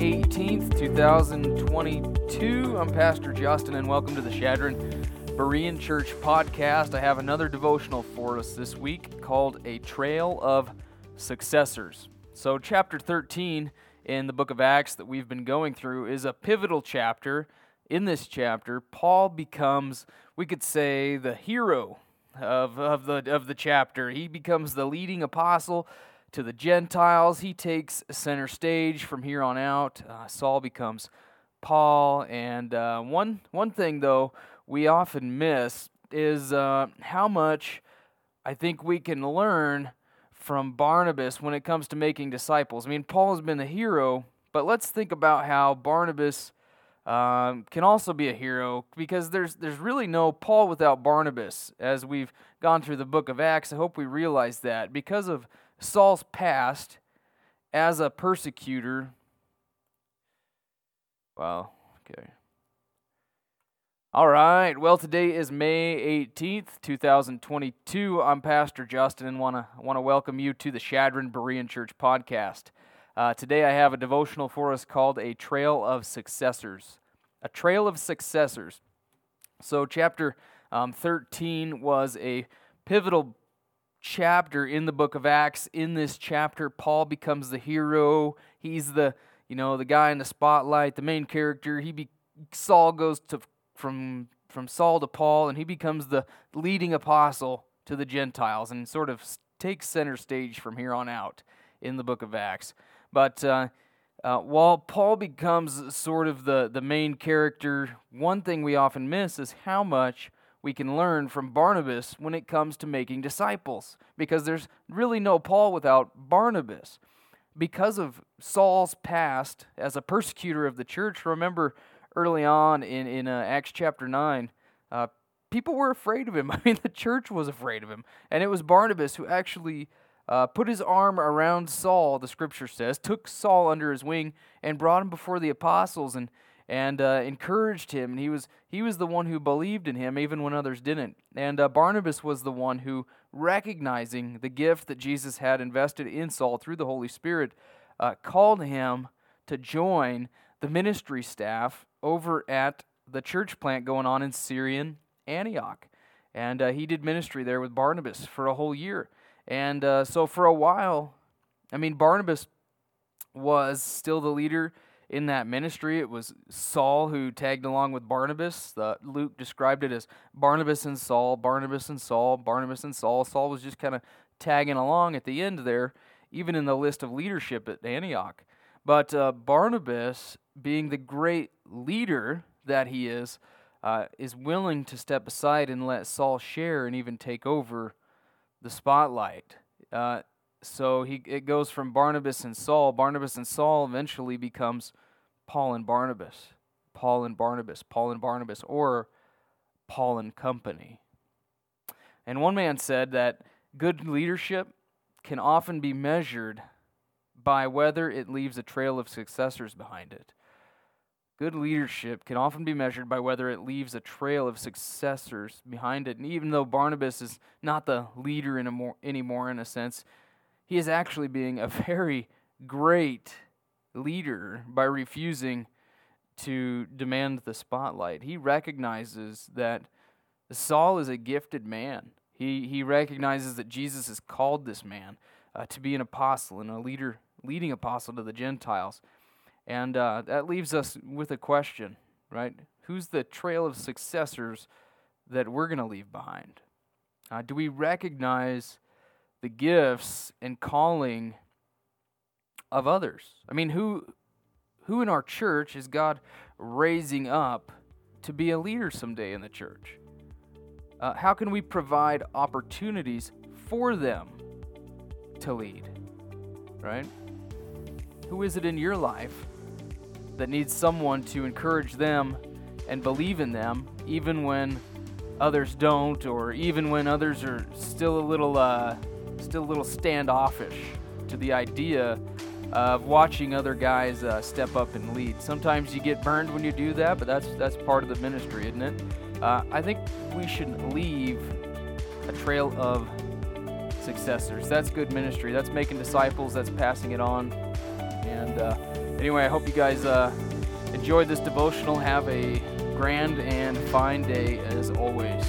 2022. I'm Pastor Justin, and welcome to the Chadron Berean Church podcast. I have another devotional for us this week called A Trail of Successors. So, chapter 13 in the book of Acts that we've been going through is a pivotal chapter. In this chapter, Paul becomes, we could say, the hero of, of, the, of the chapter. He becomes the leading apostle to the Gentiles. He takes center stage from here on out. Uh, Saul becomes Paul. And uh, one, one thing, though, we often miss is uh, how much I think we can learn from Barnabas when it comes to making disciples. I mean, Paul has been the hero, but let's think about how Barnabas um, can also be a hero because there's there's really no Paul without Barnabas. As we've gone through the book of Acts, I hope we realize that because of Saul's past as a persecutor. Well, okay. All right. Well, today is May 18th, 2022. I'm Pastor Justin and want to want to welcome you to the Chadron Berean Church podcast. Uh, today I have a devotional for us called A Trail of Successors. A Trail of Successors. So, chapter um, 13 was a pivotal chapter in the book of Acts. In this chapter, Paul becomes the hero. He's the you know the guy in the spotlight, the main character. He be, Saul goes to from from Saul to Paul, and he becomes the leading apostle to the Gentiles, and sort of takes center stage from here on out in the book of Acts. But uh, uh, while Paul becomes sort of the, the main character, one thing we often miss is how much we can learn from Barnabas when it comes to making disciples, because there's really no Paul without Barnabas. Because of Saul's past as a persecutor of the church, remember early on in, in uh, Acts chapter 9, uh, people were afraid of him. I mean, the church was afraid of him. And it was Barnabas who actually uh, put his arm around Saul, the scripture says, took Saul under his wing, and brought him before the apostles. And and uh, encouraged him. And he was he was the one who believed in him even when others didn't. And uh, Barnabas was the one who, recognizing the gift that Jesus had invested in Saul through the Holy Spirit, uh, called him to join the ministry staff over at the church plant going on in Syrian Antioch. And uh, he did ministry there with Barnabas for a whole year. And uh, so for a while, I mean, Barnabas was still the leader in that ministry. It was Saul who tagged along with Barnabas. Luke described it as Barnabas and Saul, Barnabas and Saul, Barnabas and Saul. Saul was just kind of tagging along at the end there, even in the list of leadership at Antioch. But uh, Barnabas, being the great leader that he is, uh, is willing to step aside and let Saul share and even take over the spotlight. Uh, so he it goes from Barnabas and Saul. Barnabas and Saul eventually becomes Paul and Barnabas. Paul and Barnabas, Paul and Barnabas, or Paul and company. And one man said that good leadership can often be measured by whether it leaves a trail of successors behind it. Good leadership can often be measured by whether it leaves a trail of successors behind it. And even though Barnabas is not the leader in more, anymore, in a sense, he is actually being a very great leader by refusing to demand the spotlight. He recognizes that Saul is a gifted man. He, he recognizes that Jesus has called this man uh, to be an apostle and a leader, leading apostle to the Gentiles. And uh, that leaves us with a question, right? Who's the trail of successors that we're going to leave behind? Uh, do we recognize the gifts and calling of others. I mean, who who in our church is God raising up to be a leader someday in the church? Uh, how can we provide opportunities for them to lead? Right? Who is it in your life that needs someone to encourage them and believe in them, even when others don't, or even when others are still a little uh, still a little standoffish to the idea of watching other guys uh, step up and lead. Sometimes you get burned when you do that, but that's that's part of the ministry, isn't it? Uh, I think we should leave a trail of successors. That's good ministry. That's making disciples. That's passing it on. And uh, anyway, I hope you guys uh, enjoy this devotional. Have a grand and fine day as always.